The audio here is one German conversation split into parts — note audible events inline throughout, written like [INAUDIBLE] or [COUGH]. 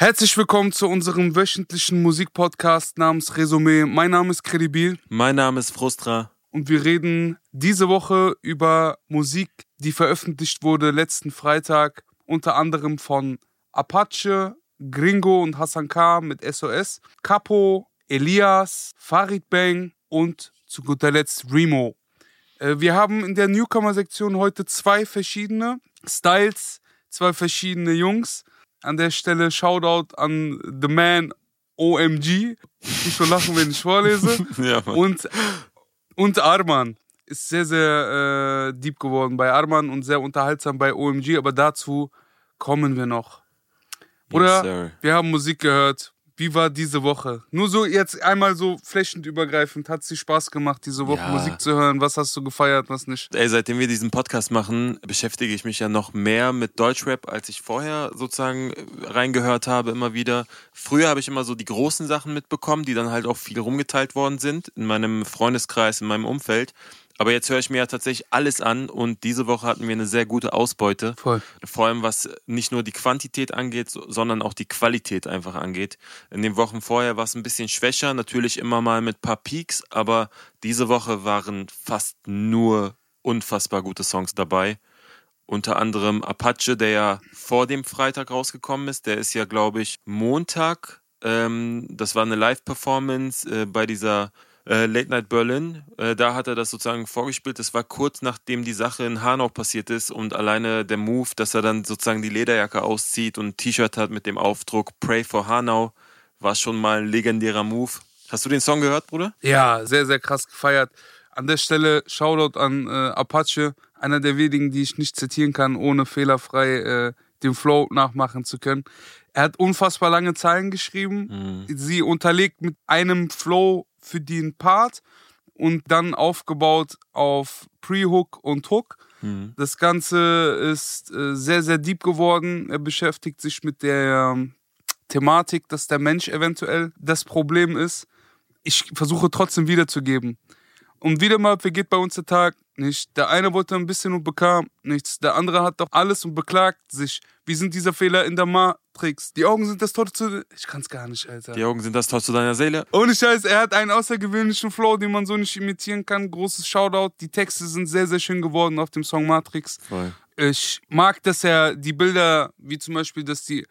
Herzlich willkommen zu unserem wöchentlichen Musikpodcast namens Resümee. Mein Name ist Credibil. Mein Name ist Frustra. Und wir reden diese Woche über Musik, die veröffentlicht wurde letzten Freitag, unter anderem von Apache, Gringo und Hassan K. mit SOS, Capo, Elias, Farid Bang und zu guter Letzt Remo. Äh, wir haben in der Newcomer-Sektion heute zwei verschiedene Styles, zwei verschiedene Jungs. An der Stelle Shoutout an The Man OMG. Ich muss schon lachen, wenn ich vorlese. [LAUGHS] Ja, und, und Arman ist sehr, sehr äh, deep geworden bei Arman und sehr unterhaltsam bei OMG, aber dazu kommen wir noch. Oder Sir. wir haben Musik gehört. Wie war diese Woche? Nur so jetzt einmal so flächenübergreifend. Hat es dir Spaß gemacht, diese Woche Ja. Musik zu hören? Was hast du gefeiert, was nicht? Ey, seitdem wir diesen Podcast machen, beschäftige ich mich ja noch mehr mit Deutschrap, als ich vorher sozusagen äh, reingehört habe, immer wieder. Früher habe ich immer so die großen Sachen mitbekommen, die dann halt auch viel rumgeteilt worden sind in meinem Freundeskreis, in meinem Umfeld. Aber jetzt höre ich mir ja tatsächlich alles an und diese Woche hatten wir eine sehr gute Ausbeute. Voll. Vor allem was nicht nur die Quantität angeht, so- sondern auch die Qualität einfach angeht. In den Wochen vorher war es ein bisschen schwächer, natürlich immer mal mit ein paar Peaks, aber diese Woche waren fast nur unfassbar gute Songs dabei. Unter anderem Apache, der ja vor dem Freitag rausgekommen ist. Der ist ja, glaube ich, Montag. Ähm, das war eine Live-Performance äh, bei dieser äh, Late Night Berlin. Äh, da hat er das sozusagen vorgespielt. Das war kurz nachdem die Sache in Hanau passiert ist und alleine der Move, dass er dann sozusagen die Lederjacke auszieht und ein T-Shirt hat mit dem Aufdruck Pray for Hanau, war schon mal ein legendärer Move. Hast du den Song gehört, Bruder? Ja, sehr, sehr krass gefeiert. An der Stelle Shoutout an äh, Apache, einer der wenigen, die ich nicht zitieren kann, ohne fehlerfrei äh, den Flow nachmachen zu können. Er hat unfassbar lange Zeilen geschrieben, sie unterlegt mit einem Flow für den Part und dann aufgebaut auf Pre-Hook und Hook. Das Ganze ist äh, sehr, sehr deep geworden. Er beschäftigt sich mit der ähm, Thematik, dass der Mensch eventuell das Problem ist. Ich versuche trotzdem wiederzugeben. Und wieder mal vergeht bei uns der Tag nicht. Der eine wollte ein bisschen und bekam nichts. Der andere hat doch alles und beklagt sich. Wie sind diese Fehler in der Matrix? Die Augen sind das Tor zu... Ich kann's gar nicht, Alter. Die Augen sind das Tor zu deiner Seele. Ohne Scheiß, er hat einen außergewöhnlichen Flow, den man so nicht imitieren kann. Großes Shoutout. Die Texte sind sehr, sehr schön geworden auf dem Song Matrix. Voll. Ich mag, dass er die Bilder, wie zum Beispiel, dass die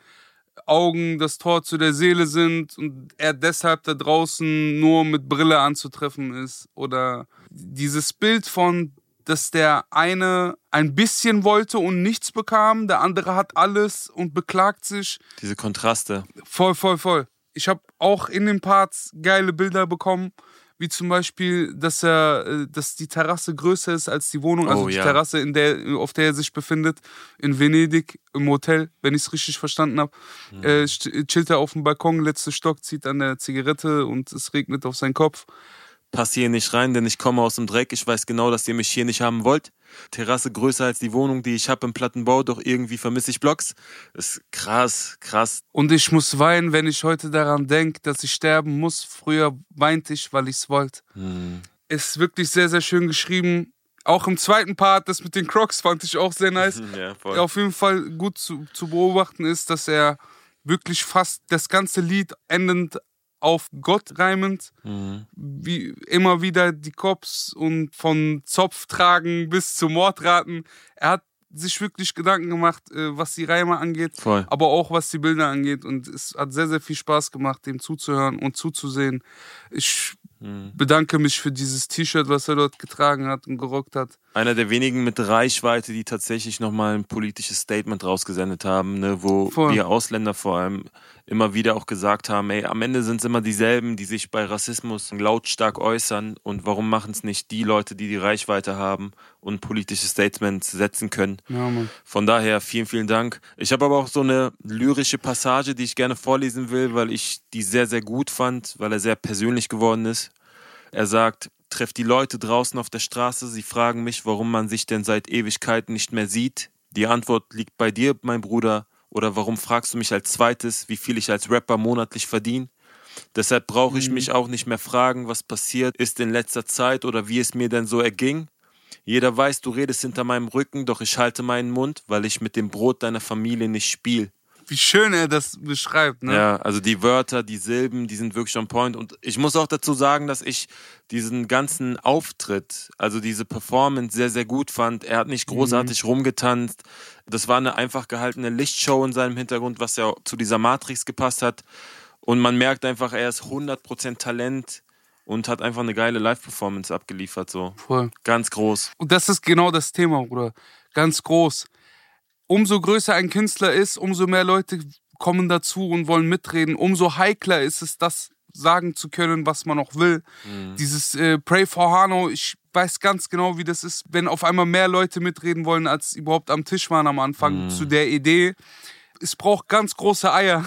Augen das Tor zu der Seele sind und er deshalb da draußen nur mit Brille anzutreffen ist. Oder dieses Bild von, dass der eine ein bisschen wollte und nichts bekam, der andere hat alles und beklagt sich. Diese Kontraste. Voll, voll, voll. Ich habe auch in den Parts geile Bilder bekommen, wie zum Beispiel, dass er, äh, dass die Terrasse größer ist als die Wohnung, also Oh, die ja. Terrasse, in der, auf der er sich befindet, in Venedig im Hotel, wenn ich es richtig verstanden habe. Mhm. Äh, chillt er auf dem Balkon, letzter Stock, zieht an der Zigarette und es regnet auf seinen Kopf. Pass hier nicht rein, denn ich komme aus dem Dreck. Ich weiß genau, dass ihr mich hier nicht haben wollt. Terrasse größer als die Wohnung, die ich habe im Plattenbau, doch irgendwie vermisse ich Blocks. Das ist krass, krass. Und ich muss weinen, wenn ich heute daran denke, dass ich sterben muss. Früher weinte ich, weil ich es wollte. Hm. Ist wirklich sehr, sehr schön geschrieben. Auch im zweiten Part, das mit den Crocs, fand ich auch sehr nice. [LAUGHS] Ja, auf jeden Fall gut zu, zu beobachten ist, dass er wirklich fast das ganze Lied endend auf Gott reimend, Mhm. wie immer wieder die Cops und von Zopftragen bis zu Mordraten. Er hat sich wirklich Gedanken gemacht, äh, was die Reime angeht, Voll. aber auch was die Bilder angeht. Und es hat sehr, sehr viel Spaß gemacht, dem zuzuhören und zuzusehen. Ich Mhm. bedanke mich für dieses T-Shirt, was er dort getragen hat und gerockt hat. Einer der wenigen mit Reichweite, die tatsächlich nochmal ein politisches Statement rausgesendet haben, ne, wo Voll. wir Ausländer vor allem immer wieder auch gesagt haben, ey, am Ende sind es immer dieselben, die sich bei Rassismus lautstark äußern und warum machen es nicht die Leute, die die Reichweite haben und ein politisches Statement setzen können. Ja. Von daher vielen, vielen Dank. Ich habe aber auch so eine lyrische Passage, die ich gerne vorlesen will, weil ich die sehr, sehr gut fand, weil er sehr persönlich geworden ist. Er sagt, trefft die Leute draußen auf der Straße, sie fragen mich, warum man sich denn seit Ewigkeiten nicht mehr sieht. Die Antwort liegt bei dir, mein Bruder. Oder warum fragst du mich als zweites, wie viel ich als Rapper monatlich verdiene? Deshalb brauche ich mich auch nicht mehr fragen, was passiert ist in letzter Zeit oder wie es mir denn so erging. Jeder weiß, du redest hinter meinem Rücken, doch ich halte meinen Mund, weil ich mit dem Brot deiner Familie nicht spiel. Wie schön er das beschreibt, ne? Ja, also die Wörter, die Silben, die sind wirklich on point. Und ich muss auch dazu sagen, dass ich diesen ganzen Auftritt, also diese Performance sehr, sehr gut fand. Er hat nicht großartig mhm. rumgetanzt. Das war eine einfach gehaltene Lichtshow in seinem Hintergrund, was ja zu dieser Matrix gepasst hat. Und man merkt einfach, er ist 100% Talent und hat einfach eine geile Live-Performance abgeliefert. So. Voll. Ganz groß. Und das ist genau das Thema, Bruder. Ganz groß. Umso größer ein Künstler ist, umso mehr Leute kommen dazu und wollen mitreden. Umso heikler ist es, das sagen zu können, was man auch will. Mhm. Dieses äh, Pray for Hano, ich weiß ganz genau, wie das ist, wenn auf einmal mehr Leute mitreden wollen, als überhaupt am Tisch waren am Anfang mhm. zu der Idee es braucht ganz große Eier,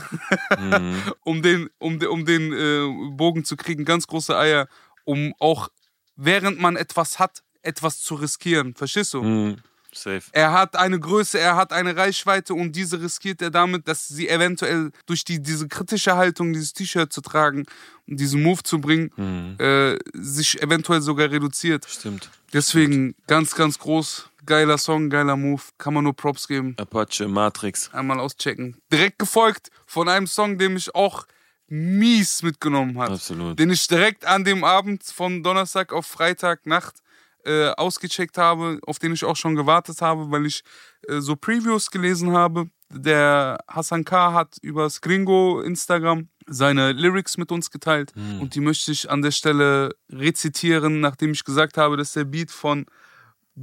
mhm. [LAUGHS] um den, um, um den äh, Bogen zu kriegen. Ganz große Eier, um auch während man etwas hat, etwas zu riskieren. Verstehst du? Safe. Er hat eine Größe, er hat eine Reichweite und diese riskiert er damit, dass sie eventuell durch die, diese kritische Haltung, dieses T-Shirt zu tragen und diesen Move zu bringen, mhm. äh, sich eventuell sogar reduziert. Stimmt. Deswegen Stimmt. ganz, ganz groß. Geiler Song, geiler Move. Kann man nur Props geben. Apache Matrix. Einmal auschecken. Direkt gefolgt von einem Song, den mich auch mies mitgenommen hat. Absolut. Den ich direkt an dem Abend von Donnerstag auf Freitag Nacht äh, ausgecheckt habe, auf den ich auch schon gewartet habe, weil ich äh, so Previews gelesen habe. Der Hassan K. hat über Gringo Instagram seine Lyrics mit uns geteilt mhm. und die möchte ich an der Stelle rezitieren, nachdem ich gesagt habe, dass der Beat von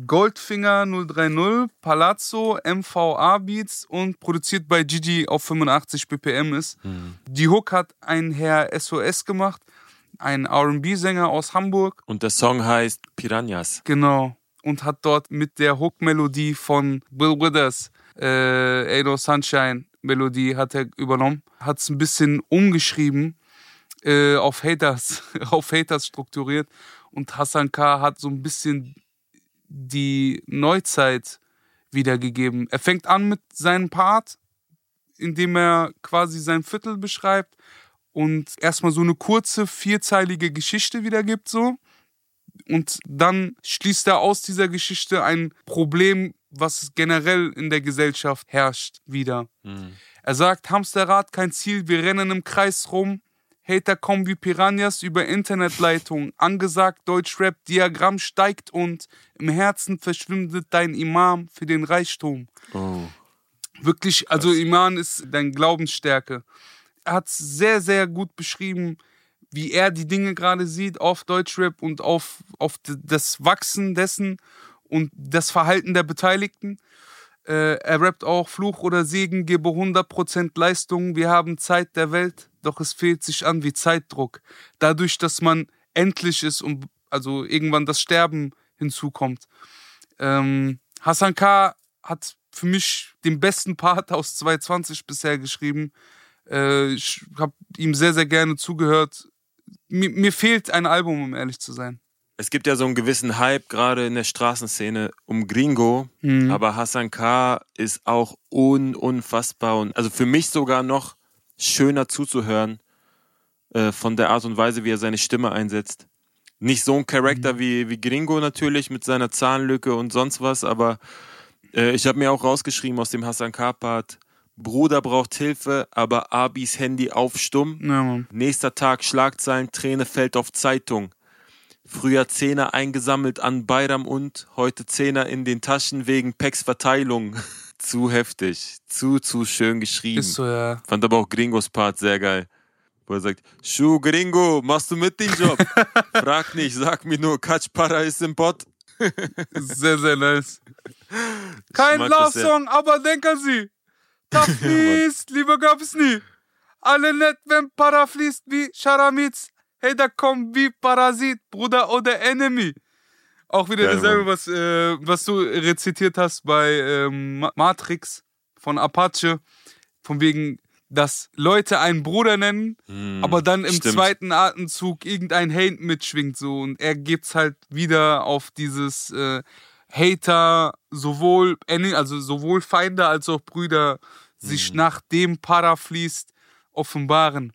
Goldfinger 030, Palazzo, MVA Beats und produziert bei Gigi auf 85 BPM ist. Mhm. Die Hook hat ein Herr SOS gemacht ein RB-Sänger aus Hamburg. Und der Song heißt Piranhas. Genau. Und hat dort mit der Hook-Melodie von Bill Withers, äh, Ado Sunshine Melodie, hat er übernommen. Hat es ein bisschen umgeschrieben, äh, auf Haters, [LAUGHS] auf Haters strukturiert. Und Hassan K. hat so ein bisschen die Neuzeit wiedergegeben. Er fängt an mit seinem Part, indem er quasi sein Viertel beschreibt und erstmal so eine kurze, vierzeilige Geschichte wiedergibt, so. Und dann schließt er aus dieser Geschichte ein Problem, was generell in der Gesellschaft herrscht, wieder. Mhm. Er sagt, Hamsterrad kein Ziel, wir rennen im Kreis rum. Hater kommen wie Piranhas über Internetleitung. Angesagt, Deutschrap, Diagramm steigt und im Herzen verschwindet dein Imam für den Reichtum. Oh. Wirklich, also Iman ist dein Glaubensstärke hat es sehr, sehr gut beschrieben, wie er die Dinge gerade sieht auf Deutschrap und auf, auf das Wachsen dessen und das Verhalten der Beteiligten. Äh, er rappt auch Fluch oder Segen, gebe 100% Leistung, wir haben Zeit der Welt, doch es fehlt sich an wie Zeitdruck. Dadurch, dass man endlich ist und also irgendwann das Sterben hinzukommt. Ähm, Hassan K. hat für mich den besten Part aus 220 bisher geschrieben. Äh, ich habe ihm sehr, sehr gerne zugehört. Mir, mir fehlt ein Album, um ehrlich zu sein. Es gibt ja so einen gewissen Hype gerade in der Straßenszene um Gringo, mhm. aber Hassan K. ist auch un unfassbar und also für mich sogar noch schöner zuzuhören äh, von der Art und Weise, wie er seine Stimme einsetzt. Nicht so ein Charakter mhm. wie, wie Gringo natürlich mit seiner Zahnlücke und sonst was, aber äh, ich habe mir auch rausgeschrieben aus dem Hassan K-Part, Bruder braucht Hilfe, aber Abis Handy auf stumm. Ja, Nächster Tag Schlagzeilen, Träne fällt auf Zeitung. Früher Zehner eingesammelt an Bayram und heute Zehner in den Taschen wegen Packs Verteilung. [LAUGHS] zu heftig, zu, zu schön geschrieben. Ist so, ja. Fand aber auch Gringos Part sehr geil. Wo er sagt, Schuh Gringo, machst du mit den Job? [LAUGHS] Frag nicht, sag mir nur, Katschpara ist im Pott. sehr, sehr nice. Kein Love-Song, aber denken Sie, da fließt, [LAUGHS] lieber gab es nie. Alle nett, wenn Para fließt wie Charamitz. Hey, da kommt wie Parasit, Bruder oder Enemy. Auch wieder dasselbe, was, äh, was du rezitiert hast bei ähm, Matrix von Apache. Von wegen, dass Leute einen Bruder nennen, hm, aber dann im stimmt. zweiten Atemzug irgendein Hate mitschwingt so und er gibt's halt wieder auf dieses äh, Hater, sowohl, also sowohl Feinde als auch Brüder, sich mhm. nach dem Parafließt offenbaren.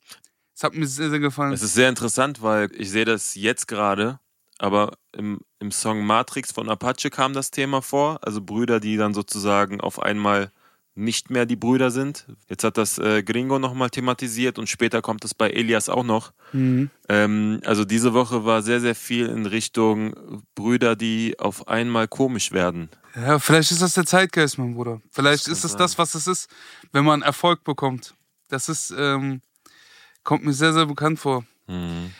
Das hat mir sehr, sehr gefallen. Es ist sehr interessant, weil ich sehe das jetzt gerade, aber im, im Song Matrix von Apache kam das Thema vor. Also Brüder, die dann sozusagen auf einmal nicht mehr die Brüder sind. Jetzt hat das äh, Gringo nochmal thematisiert und später kommt es bei Elias auch noch. Mhm. Ähm, also diese Woche war sehr, sehr viel in Richtung Brüder, die auf einmal komisch werden. Ja, vielleicht ist das der Zeitgeist, mein Bruder. Vielleicht Das ist es sein. das, was es ist, wenn man Erfolg bekommt. Das ist, ähm, kommt mir sehr, sehr bekannt vor. Mhm.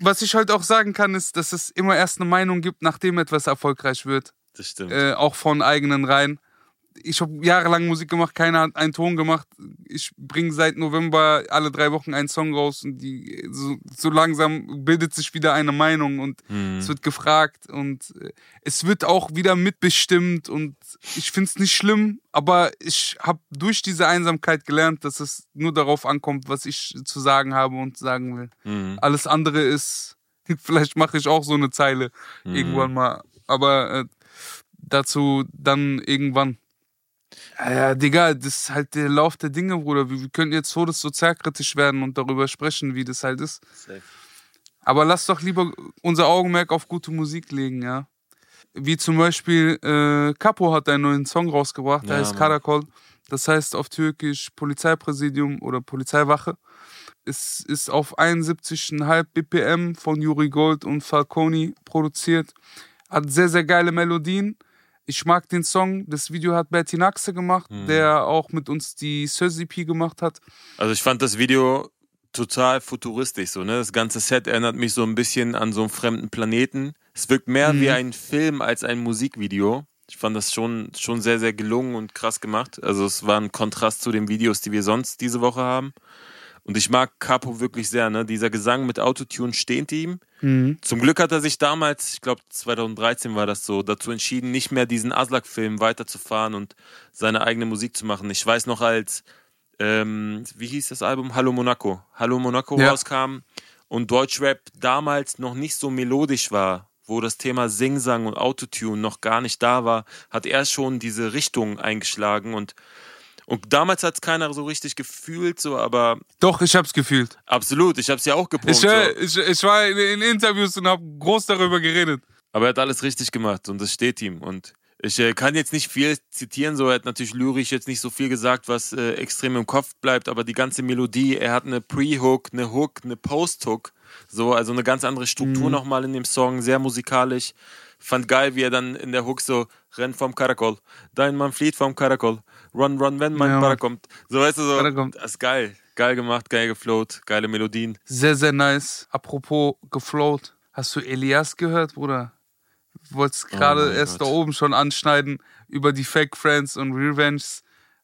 Was ich halt auch sagen kann, ist, dass es immer erst eine Meinung gibt, nachdem etwas erfolgreich wird. Das stimmt. Äh, auch von eigenen Reihen. Ich habe jahrelang Musik gemacht, keiner hat einen Ton gemacht. Ich bringe seit November alle drei Wochen einen Song raus und die so, so langsam bildet sich wieder eine Meinung und Mhm. es wird gefragt und äh, es wird auch wieder mitbestimmt und ich finde es nicht schlimm, aber ich habe durch diese Einsamkeit gelernt, dass es nur darauf ankommt, was ich zu sagen habe und sagen will. Mhm. Alles andere ist, [LAUGHS] vielleicht mache ich auch so eine Zeile Mhm. irgendwann mal, aber äh, dazu dann irgendwann. Ja, ja, Digga, das ist halt der Lauf der Dinge, Bruder. Wir, wir können jetzt todessozialkritisch werden und darüber sprechen, wie das halt ist. Safe. Aber lass doch lieber unser Augenmerk auf gute Musik legen, ja. Wie zum Beispiel äh, Capo hat einen neuen Song rausgebracht, der Ja, heißt Mann. Karakol. Das heißt auf Türkisch Polizeipräsidium oder Polizeiwache. Es ist auf 71,5 BPM von Yuri Gold und Falconi produziert. Hat sehr, sehr geile Melodien. Ich mag den Song. Das Video hat Bertie Naxe gemacht, Mhm. der auch mit uns die Söz EP gemacht hat. Also ich fand das Video total futuristisch so, ne? Das ganze Set erinnert mich so ein bisschen an so einen fremden Planeten. Es wirkt mehr Mhm. wie ein Film als ein Musikvideo. Ich fand das schon, schon sehr, sehr gelungen und krass gemacht. Also es war ein Kontrast zu den Videos, die wir sonst diese Woche haben. Und ich mag Capo wirklich sehr, ne? Dieser Gesang mit Autotune steht ihm. Zum Glück hat er sich damals, ich glaube 2013 war das so, dazu entschieden, nicht mehr diesen Aslak-Film weiterzufahren und seine eigene Musik zu machen. Ich weiß noch, als, ähm, wie hieß das Album? Hallo Monaco. Hallo Monaco Ja. rauskam und Deutschrap damals noch nicht so melodisch war, wo das Thema Singsang und Autotune noch gar nicht da war, hat er schon diese Richtung eingeschlagen und und damals hat es keiner so richtig gefühlt, so, aber Doch, ich hab's gefühlt. absolut, ich habe es ja auch gepumpt. Ich, so. ich, ich war in, in Interviews und hab groß darüber geredet. Aber er hat alles richtig gemacht und das steht ihm. Und ich äh, kann jetzt nicht viel zitieren, so er hat natürlich lyrisch jetzt nicht so viel gesagt, was äh, extrem im Kopf bleibt, aber die ganze Melodie, er hat eine Pre-Hook, eine Hook, eine Post-Hook, so, also eine ganz andere Struktur Mhm. nochmal in dem Song, sehr musikalisch. Fand geil, wie er dann in der Hook so rennt vom Karakol, dein Mann flieht vom Karakol, run, run, wenn mein Ja, Mann. kommt. So, weißt du, so, kommt. das ist geil. Geil gemacht, geil geflowt, geile Melodien. Sehr, sehr nice. Apropos geflowt. Hast du Elias gehört, Bruder? Wolltest gerade mein erst Gott. da oben schon anschneiden über die Fake Friends und Revenges.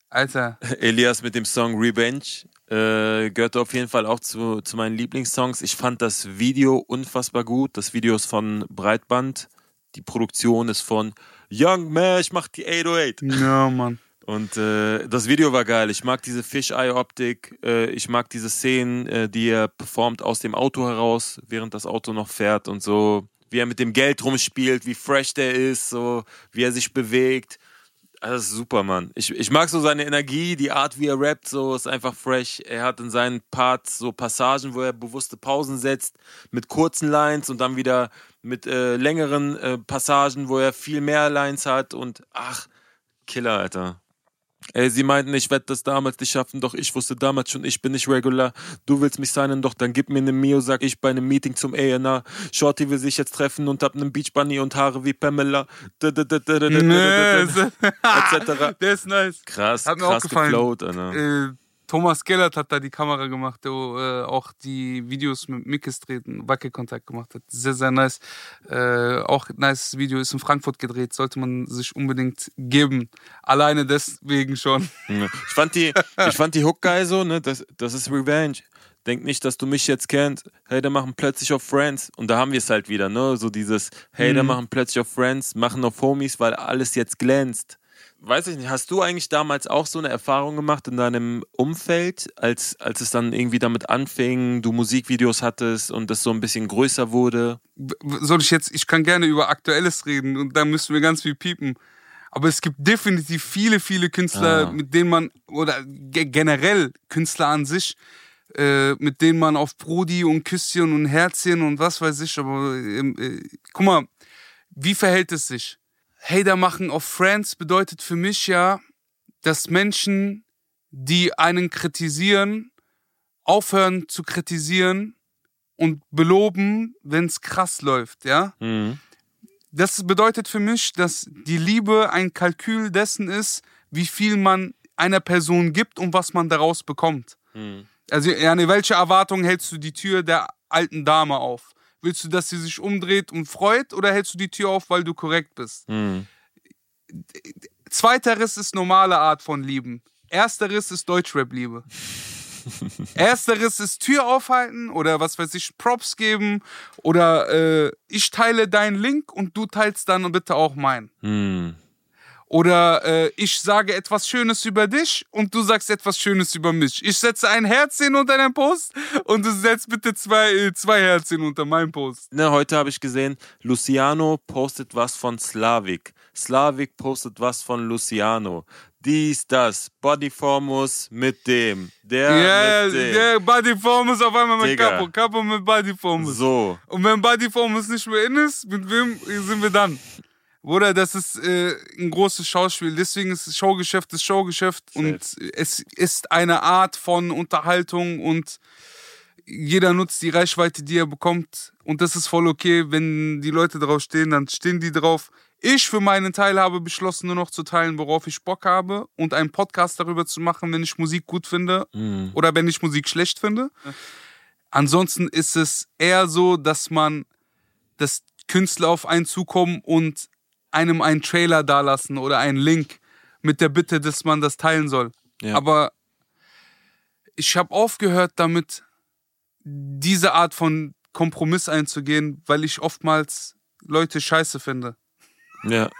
Alter, [LAUGHS] Elias mit dem Song Revenge äh, gehört auf jeden Fall auch zu, zu meinen Lieblingssongs. Ich fand das Video unfassbar gut. Das Video ist von Breitband. Die Produktion ist von Young Mesh macht die 808. ja, Mann. Und äh, das Video war geil. Ich mag diese Fisheye-Optik. Äh, ich mag diese Szenen, äh, die er performt aus dem Auto heraus, während das Auto noch fährt und so. Wie er mit dem Geld rumspielt, wie fresh der ist, so wie er sich bewegt. Das ist super, Mann. Ich, ich mag so seine Energie, die Art, wie er rappt, so ist einfach fresh. Er hat in seinen Parts so Passagen, wo er bewusste Pausen setzt, mit kurzen Lines und dann wieder mit äh, längeren äh, Passagen, wo er viel mehr Lines hat und ach, Killer, Alter. Ey, sie meinten, ich werde das damals nicht schaffen, doch ich wusste damals schon, ich bin nicht regular. Du willst mich signen, doch dann gib mir ne Mio, sag ich bei einem Meeting zum A&R. Shorty will sich jetzt treffen und hab nen Beach Bunny und Haare wie Pamela. Etc. Der ist nice. Krass, krass geflowt, Alter. Thomas Gellert hat da die Kamera gemacht, der äh, auch die Videos mit Mickes treten, Wackelkontakt gemacht hat. Sehr, sehr nice. Äh, auch nice Video ist in Frankfurt gedreht, sollte man sich unbedingt geben. Alleine deswegen schon. Ich fand die, ich fand die Hook geil so, ne? Das, das ist Revenge. Denk nicht, dass du mich jetzt kennst. Hey, der machen plötzlich auf Friends. Und da haben wir es halt wieder, ne? So dieses, hey, der Mhm. machen plötzlich auf Friends, machen auf Homies, weil alles jetzt glänzt. Weiß ich nicht, hast du eigentlich damals auch so eine Erfahrung gemacht in deinem Umfeld, als, als es dann irgendwie damit anfing, du Musikvideos hattest und das so ein bisschen größer wurde? Soll ich jetzt, ich kann gerne über Aktuelles reden und da müssen wir ganz viel piepen. Aber es gibt definitiv viele, viele Künstler, Ah. mit denen man, oder ge generell Künstler an sich, äh, mit denen man auf Brody und Küsschen und Herzchen und was weiß ich, aber ähm, äh, guck mal, wie verhält es sich? Hater machen auf Friends bedeutet für mich ja, dass Menschen, die einen kritisieren, aufhören zu kritisieren und beloben, wenn es krass läuft, ja? Mhm. Das bedeutet für mich, dass die Liebe ein Kalkül dessen ist, wie viel man einer Person gibt und was man daraus bekommt. Mhm. Also, Jane, welche Erwartungen hältst du die Tür der alten Dame auf? Willst du, dass sie sich umdreht und freut oder hältst du die Tür auf, weil du korrekt bist? Mhm. Zweiteres ist normale Art von Lieben. Ersteres ist Deutschrap-Liebe. [LAUGHS] Ersteres ist Tür aufhalten oder was weiß ich, Props geben oder äh, ich teile deinen Link und du teilst dann bitte auch meinen. Mhm. Oder äh, ich sage etwas Schönes über dich und du sagst etwas Schönes über mich. Ich setze ein Herzchen unter deinen Post und du setzt bitte zwei, äh, zwei Herzchen unter meinen Post. Ne, heute habe ich gesehen, Luciano postet was von Slavik. Slavik postet was von Luciano. Dies, das. Bodyformus mit dem. Der Ja, mit dem. der Bodyform ist auf einmal mit Digga. Capo. Capo mit Bodyform. So. Und wenn Bodyform nicht mehr in ist, mit wem sind wir dann? Bruder, das ist äh, ein großes Schauspiel. Deswegen ist Showgeschäft das Showgeschäft und es ist eine Art von Unterhaltung und jeder nutzt die Reichweite, die er bekommt. Und das ist voll okay. Wenn die Leute drauf stehen, dann stehen die drauf. Ich für meinen Teil habe beschlossen, nur noch zu teilen, worauf ich Bock habe und einen Podcast darüber zu machen, wenn ich Musik gut finde Mhm. oder wenn ich Musik schlecht finde. Ansonsten ist es eher so, dass man, dass Künstler auf einen zukommen und einem einen Trailer dalassen oder einen Link mit der Bitte, dass man das teilen soll. Ja. Aber ich habe aufgehört damit, diese Art von Kompromiss einzugehen, weil ich oftmals Leute scheiße finde. Ja.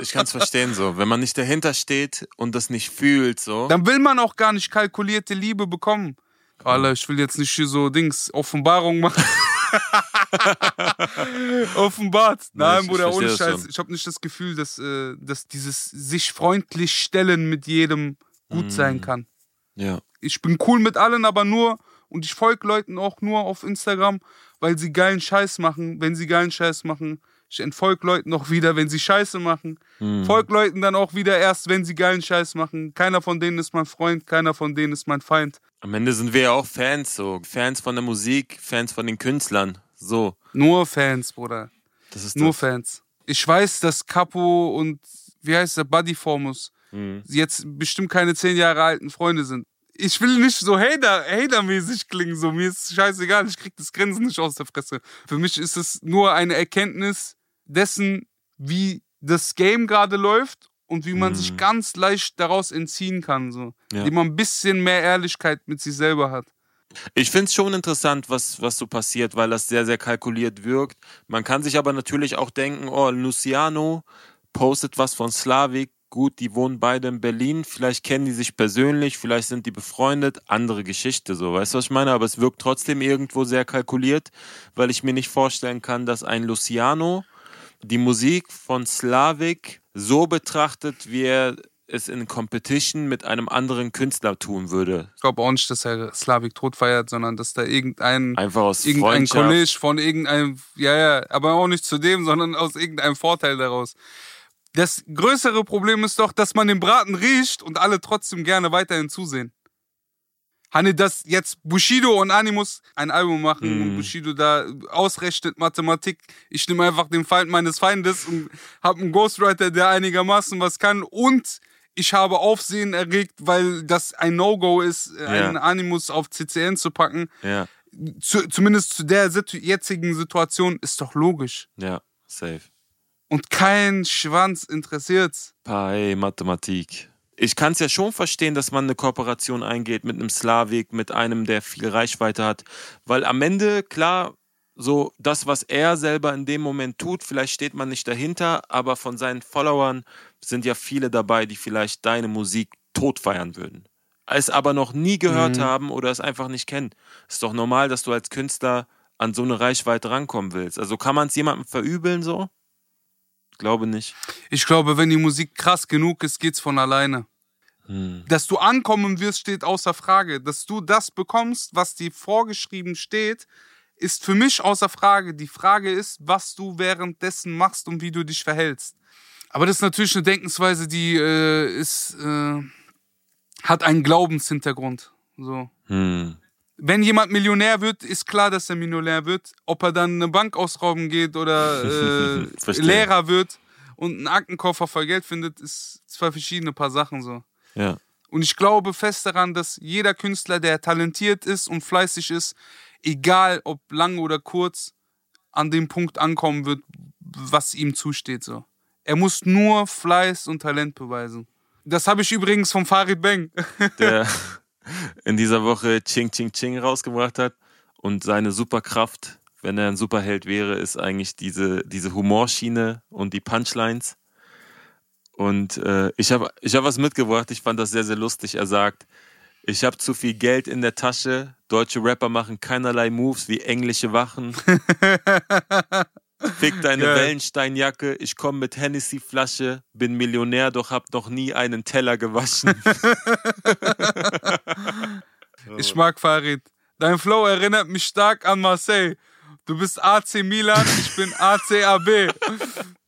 Ich kann es verstehen so. Wenn man nicht dahinter steht und das nicht fühlt, so. Dann will man auch gar nicht kalkulierte Liebe bekommen. Alter, ich will jetzt nicht hier so Dings, Offenbarung machen. [LAUGHS] [LAUGHS] Offenbart. Nein, ich- Bruder, ich ohne Scheiß. schon. Ich habe nicht das Gefühl, dass, äh, dass dieses sich freundlich stellen mit jedem gut Mm. sein kann. Ja. Ich bin cool mit allen, aber nur, und ich folge Leuten auch nur auf Instagram, weil sie geilen Scheiß machen. Wenn sie geilen Scheiß machen, ich entfolge Leuten auch wieder, wenn sie Scheiße machen. Mhm. Folg Leuten dann auch wieder erst, wenn sie geilen Scheiß machen. Keiner von denen ist mein Freund, keiner von denen ist mein Feind. Am Ende sind wir ja auch Fans, so. Fans von der Musik, Fans von den Künstlern. So. Nur Fans, Bruder. Das ist Nur das. Fans. Ich weiß, dass Capo und, wie heißt der, Buddy Formus, Mhm. jetzt bestimmt keine zehn Jahre alten Freunde sind. Ich will nicht so Hater, Hater-mäßig klingen, so. Mir ist scheißegal, ich krieg das Grinsen nicht aus der Fresse. Für mich ist es nur eine Erkenntnis dessen, wie das Game gerade läuft und wie man Mhm. sich ganz leicht daraus entziehen kann, so. Ja. Wie man ein bisschen mehr Ehrlichkeit mit sich selber hat. Ich finde es schon interessant, was, was so passiert, weil das sehr, sehr kalkuliert wirkt. Man kann sich aber natürlich auch denken, oh, Luciano postet was von Slavik. Gut, die wohnen beide in Berlin. Vielleicht kennen die sich persönlich, vielleicht sind die befreundet. Andere Geschichte, so. Weißt du, was ich meine? Aber es wirkt trotzdem irgendwo sehr kalkuliert, weil ich mir nicht vorstellen kann, dass ein Luciano die Musik von Slavik so betrachtet, wie er es in Competition mit einem anderen Künstler tun würde. Ich glaube auch nicht, dass er Slavik tot feiert, sondern dass da irgendein Einfach aus irgendein. College von irgendeinem, ja, ja, aber auch nicht zu dem, sondern aus irgendeinem Vorteil daraus. Das größere Problem ist doch, dass man den Braten riecht und alle trotzdem gerne weiterhin zusehen. Hanne, dass jetzt Bushido und Animus ein Album machen Mhm. und Bushido da ausrechnet Mathematik. Ich nehme einfach den Feind meines Feindes und habe einen Ghostwriter, der einigermaßen was kann und ich habe Aufsehen erregt, weil das ein No-Go ist, Ja. einen Animus auf CCN zu packen Ja, zu, zumindest zu der situ jetzigen Situation, ist doch logisch. ja, safe. Und kein Schwanz interessiert's. Pai, Mathematik. Ich kann es ja schon verstehen, dass man eine Kooperation eingeht mit einem Slavik, mit einem, der viel Reichweite hat. Weil am Ende, klar, so das, was er selber in dem Moment tut, vielleicht steht man nicht dahinter, aber von seinen Followern sind ja viele dabei, die vielleicht deine Musik tot feiern würden. Es aber noch nie gehört Mhm. haben oder es einfach nicht kennen. Ist doch normal, dass du als Künstler an so eine Reichweite rankommen willst. Also kann man es jemandem verübeln so? Glaube nicht. Ich glaube, wenn die Musik krass genug ist, geht's von alleine. Hm. Dass du ankommen wirst, steht außer Frage. Dass du das bekommst, was dir vorgeschrieben steht, ist für mich außer Frage. Die Frage ist, was du währenddessen machst und wie du dich verhältst. Aber das ist natürlich eine Denkensweise, die äh, ist, äh, hat einen Glaubenshintergrund. So. Hm. Wenn jemand Millionär wird, ist klar, dass er Millionär wird. Ob er dann eine Bank ausrauben geht oder [LAUGHS] äh. Lehrer wird und einen Aktenkoffer voll Geld findet, ist zwei verschiedene paar Sachen so. Ja. Und ich glaube fest daran, dass jeder Künstler, der talentiert ist und fleißig ist, egal ob lang oder kurz, an dem Punkt ankommen wird, was ihm zusteht. So. Er muss nur Fleiß und Talent beweisen. Das habe ich übrigens vom Farid Bang. [LAUGHS] der in dieser Woche Ching Ching Ching rausgebracht hat. Und seine Superkraft, wenn er ein Superheld wäre, ist eigentlich diese, diese Humorschiene und die Punchlines. Und äh, ich habe ich hab was mitgebracht, ich fand das sehr, sehr lustig. Er sagt, ich habe zu viel Geld in der Tasche, deutsche Rapper machen keinerlei Moves wie englische Wachen. [LAUGHS] Fick deine [LAUGHS] Geil. Wellensteinjacke, ich komme mit Hennessy-Flasche, bin Millionär, doch hab noch nie einen Teller gewaschen. [LAUGHS] [LAUGHS] Ich mag Farid. Dein Flow erinnert mich stark an Marseille. Du bist AC Milan, ich bin ACAB.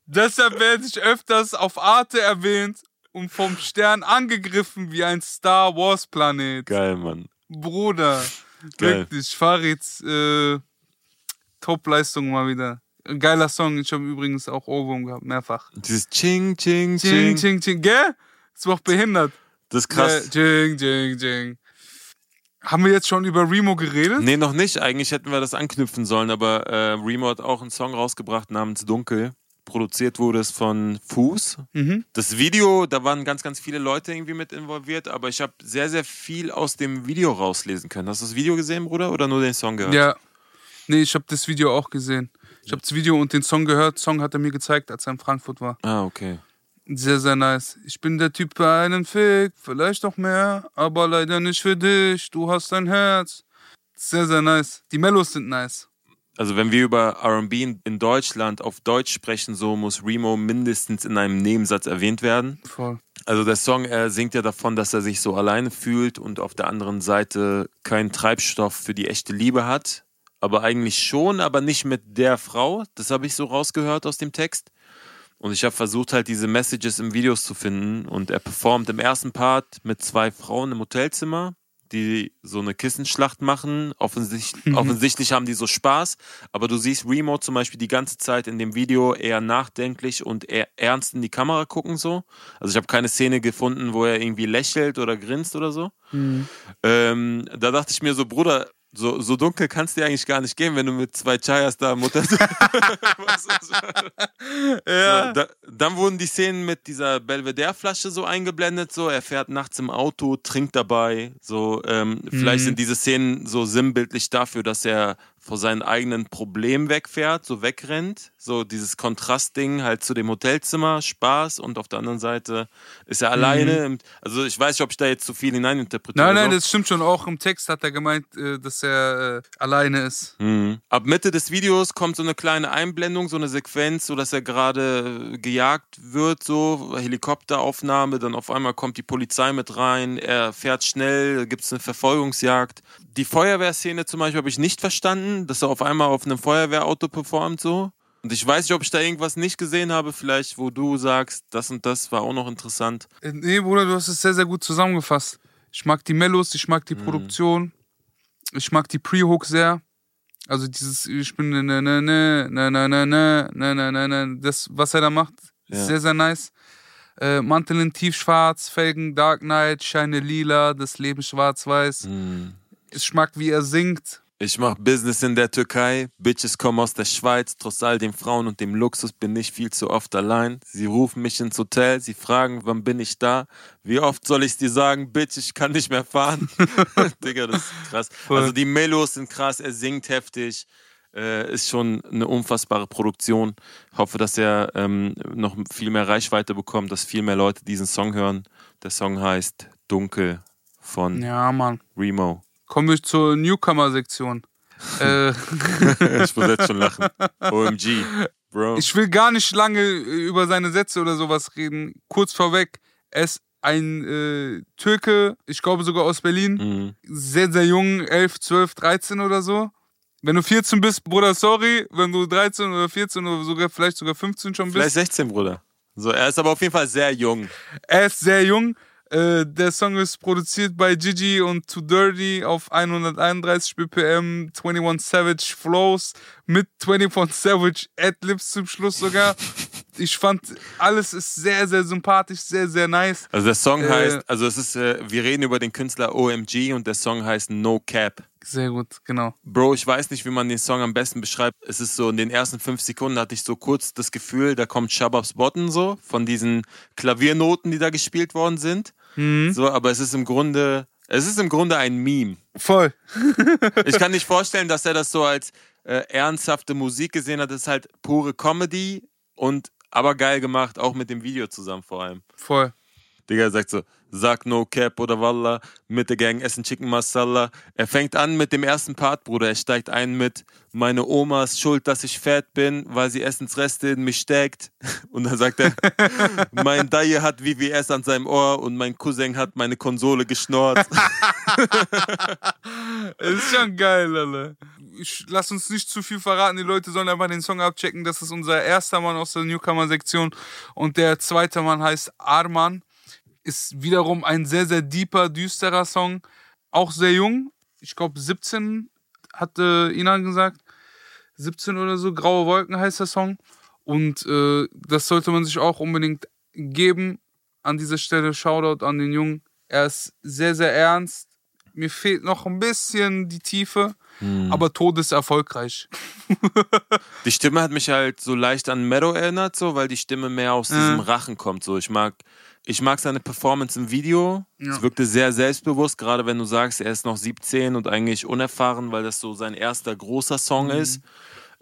Deshalb werde ich öfters auf Arte erwähnt und vom Stern angegriffen wie ein Star Wars Planet. Geil, Mann. Bruder, Geil. wirklich, Farids äh, Top-Leistung mal wieder. Ein Geiler Song, ich habe übrigens auch Ohrwurm gehabt, mehrfach. Dieses Ching, Ching, Ching, Ching. ching, ching, gell? Ist doch behindert. Das ist krass. Ching, ching, ching. Haben wir jetzt schon über Remo geredet? Nee, noch nicht. Eigentlich hätten wir das anknüpfen sollen, aber äh, Remo hat auch einen Song rausgebracht namens Dunkel. Produziert wurde es von Fuß. Mhm. Das Video, da waren ganz, ganz viele Leute irgendwie mit involviert, aber ich habe sehr, sehr viel aus dem Video rauslesen können. Hast du das Video gesehen, Bruder, oder nur den Song gehört? Ja. Nee, ich habe das Video auch gesehen. Ich habe das Video und den Song gehört. Song hat er mir gezeigt, als er in Frankfurt war. Ah, okay. Sehr, sehr nice. Ich bin der Typ für einen Fick, vielleicht noch mehr, aber leider nicht für dich. Du hast ein Herz. Sehr, sehr nice. Die Mellos sind nice. Also wenn wir über R&B in- in Deutschland auf Deutsch sprechen, so muss Remo mindestens in einem Nebensatz erwähnt werden. Voll. Also der Song, er singt ja davon, dass er sich so alleine fühlt und auf der anderen Seite keinen Treibstoff für die echte Liebe hat. Aber eigentlich schon, aber nicht mit der Frau. Das habe ich so rausgehört aus dem Text. Und ich habe versucht halt diese Messages im Videos zu finden. Und er performt im ersten Part mit zwei Frauen im Hotelzimmer, die so eine Kissenschlacht machen. Offensichtlich, offensichtlich haben die so Spaß. Aber du siehst Remo zum Beispiel die ganze Zeit in dem Video eher nachdenklich und eher ernst in die Kamera gucken so. Also ich habe keine Szene gefunden, wo er irgendwie lächelt oder grinst oder so. Ähm, da dachte ich mir so, Bruder, so, so dunkel kannst du dir eigentlich gar nicht gehen, wenn du mit zwei Chayas da Mutter. [LAUGHS] [LAUGHS] Ja. So, da, dann wurden die Szenen mit dieser Belvedere-Flasche so eingeblendet, so er fährt nachts im Auto, trinkt dabei, so ähm, vielleicht sind diese Szenen so sinnbildlich dafür, dass er vor seinen eigenen Problemen wegfährt, so wegrennt, so dieses Kontrastding halt zu dem Hotelzimmer, Spaß und auf der anderen Seite ist er alleine. Im, also ich weiß nicht, ob ich da jetzt zu viel hineininterpretiere. Nein, nein, das stimmt schon. Auch im Text hat er gemeint, äh, dass er äh, alleine ist. Mhm. Ab Mitte des Videos kommt so eine kleine Einblendung, so eine Sequenz, so dass er gerade äh, gejagt wird, so Helikopteraufnahme, dann auf einmal kommt die Polizei mit rein, er fährt schnell, gibt es eine Verfolgungsjagd. Die Feuerwehrszene zum Beispiel habe ich nicht verstanden, dass er auf einmal auf einem Feuerwehrauto performt, so. Und ich weiß nicht, ob ich da irgendwas nicht gesehen habe, vielleicht, wo du sagst, das und das war auch noch interessant. Äh, Nee, Bruder, du hast es sehr, sehr gut zusammengefasst. Ich mag die Mellos, ich mag die Produktion, ich mag die Pre-Hook sehr. Also dieses, ich bin ne, ne, ne, ne, ne, ne, ne, ne, ne, ne, ne, ne, das, was er da macht, ist Ja. sehr, sehr nice. Äh, Mantel in tiefschwarz, Felgen Dark Knight, Scheine lila, das Leben schwarz-weiß. Mhm. Ich mag, wie er singt. Ich mach Business in der Türkei, Bitches kommen aus der Schweiz, trotz all den Frauen und dem Luxus bin ich viel zu oft allein. Sie rufen mich ins Hotel, sie fragen, wann bin ich da? Wie oft soll ich dir sagen, Bitch, ich kann nicht mehr fahren? [LAUGHS] Digga, das ist krass. Also die Melos sind krass, er singt heftig, äh, ist schon eine unfassbare Produktion. Hoffe, dass er ähm, noch viel mehr Reichweite bekommt, dass viel mehr Leute diesen Song hören. Der Song heißt Dunkel von Ja. Remo. Kommen wir zur Newcomer-Sektion. [LAUGHS] äh, ich muss jetzt schon lachen. OMG, Bro. Ich will gar nicht lange über seine Sätze oder sowas reden. Kurz vorweg, er ist ein äh, Türke, ich glaube sogar aus Berlin. Mhm. Sehr, sehr jung, 11, 12, 13 oder so. Wenn du 14 bist, Bruder, sorry. Wenn du 13 oder 14 oder sogar vielleicht sogar 15 schon Vielleicht bist. 16, Bruder. So, er ist aber auf jeden Fall sehr jung. Er ist sehr jung. Äh, der Song ist produziert bei Gigi und Too Dirty auf 131 BPM, 21 Savage Flows mit 21 [LAUGHS] Savage Adlibs zum Schluss sogar. Ich fand, alles ist sehr, sehr sympathisch, sehr, sehr nice. Also der Song äh, heißt, also es ist, äh, wir reden über den Künstler OMG und der Song heißt No Cap. Sehr gut, genau. Bro, ich weiß nicht, wie man den Song am besten beschreibt. Es ist so, in den ersten fünf Sekunden hatte ich so kurz das Gefühl, da kommt Shababs Botten so, von diesen Klaviernoten, die da gespielt worden sind. Mhm. So, aber es ist im Grunde, es ist im Grunde ein Meme. Voll. [LAUGHS] ich kann nicht vorstellen, dass er das so als äh, ernsthafte Musik gesehen hat. Das ist halt pure Comedy und aber geil gemacht, auch mit dem Video zusammen vor allem. Voll. Digga sagt so, sag no cap oder Wallah, mit der Gang essen Chicken Masala. Er fängt an mit dem ersten Part, Bruder. Er steigt ein mit, meine Oma ist schuld, dass ich fett bin, weil sie Essensreste in mich steckt. [LAUGHS] Und dann sagt er, [LAUGHS] mein Daie hat VVS an seinem Ohr und mein Cousin hat meine Konsole geschnort. das [LAUGHS] ist schon geil, Alter. Ich, lass uns nicht zu viel verraten. Die Leute sollen einfach den Song abchecken. Das ist unser erster Mann aus der Newcomer-Sektion. Und der zweite Mann heißt Arman ist wiederum ein sehr, sehr deeper, düsterer Song. Auch sehr jung. Ich glaube 17 hatte Inan gesagt. 17 oder so. Graue Wolken heißt der Song. Und äh, das sollte man sich auch unbedingt geben. An dieser Stelle Shoutout an den Jungen. Er ist sehr, sehr ernst. Mir fehlt noch ein bisschen die Tiefe, hm. aber Tod ist erfolgreich. [LAUGHS] die Stimme hat mich halt so leicht an Meadow erinnert, so, weil die Stimme mehr aus diesem Rachen kommt. So, ich mag ich mag seine Performance im Video. Ja. Es wirkte sehr selbstbewusst, gerade wenn du sagst, er ist noch 17 und eigentlich unerfahren, weil das so sein erster großer Song mhm. ist.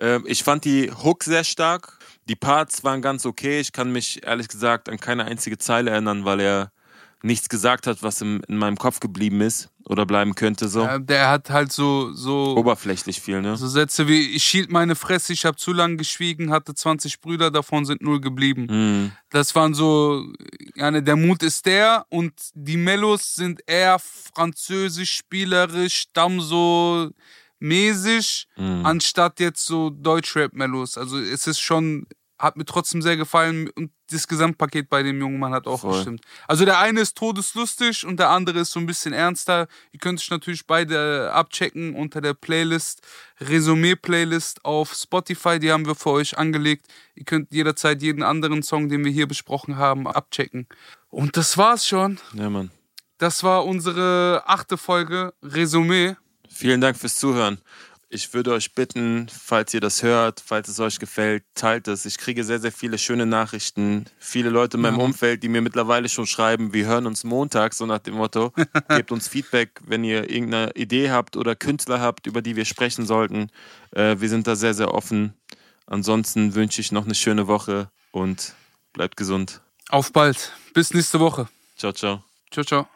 Äh, ich fand die Hook sehr stark. Die Parts waren ganz okay. Ich kann mich ehrlich gesagt an keine einzige Zeile erinnern, weil er nichts gesagt hat, was im, in meinem Kopf geblieben ist oder bleiben könnte so. Ja, der hat halt so so oberflächlich viel, ne? So Sätze wie ich hielt meine Fresse, ich habe zu lang geschwiegen, hatte 20 Brüder, davon sind null geblieben. Mhm. Das waren so ja, ne, der Mut ist der und die Mellos sind eher französisch spielerisch, stamm so mäßig, mhm. anstatt jetzt so Deutschrap-Mellos. Also es ist schon hat mir trotzdem sehr gefallen und das Gesamtpaket bei dem jungen Mann hat auch Voll. gestimmt. Also der eine ist todeslustig und der andere ist so ein bisschen ernster. Ihr könnt euch natürlich beide abchecken unter der Playlist, Resümee-Playlist auf Spotify, die haben wir für euch angelegt. Ihr könnt jederzeit jeden anderen Song, den wir hier besprochen haben, abchecken. Und das war's schon. Ja, Mann. Das war unsere achte Folge Resümee. Vielen Dank fürs Zuhören ich würde euch bitten, falls ihr das hört, falls es euch gefällt, teilt es. Ich kriege sehr, sehr viele schöne Nachrichten. Viele Leute in meinem ja. Umfeld, die mir mittlerweile schon schreiben, wir hören uns Montag, so nach dem Motto. [LAUGHS] Gebt uns Feedback, wenn ihr irgendeine Idee habt oder Künstler habt, über die wir sprechen sollten. Äh, wir sind da sehr, sehr offen. Ansonsten wünsche ich noch eine schöne Woche und bleibt gesund. Auf bald. Bis nächste Woche. Ciao, ciao. Ciao, ciao.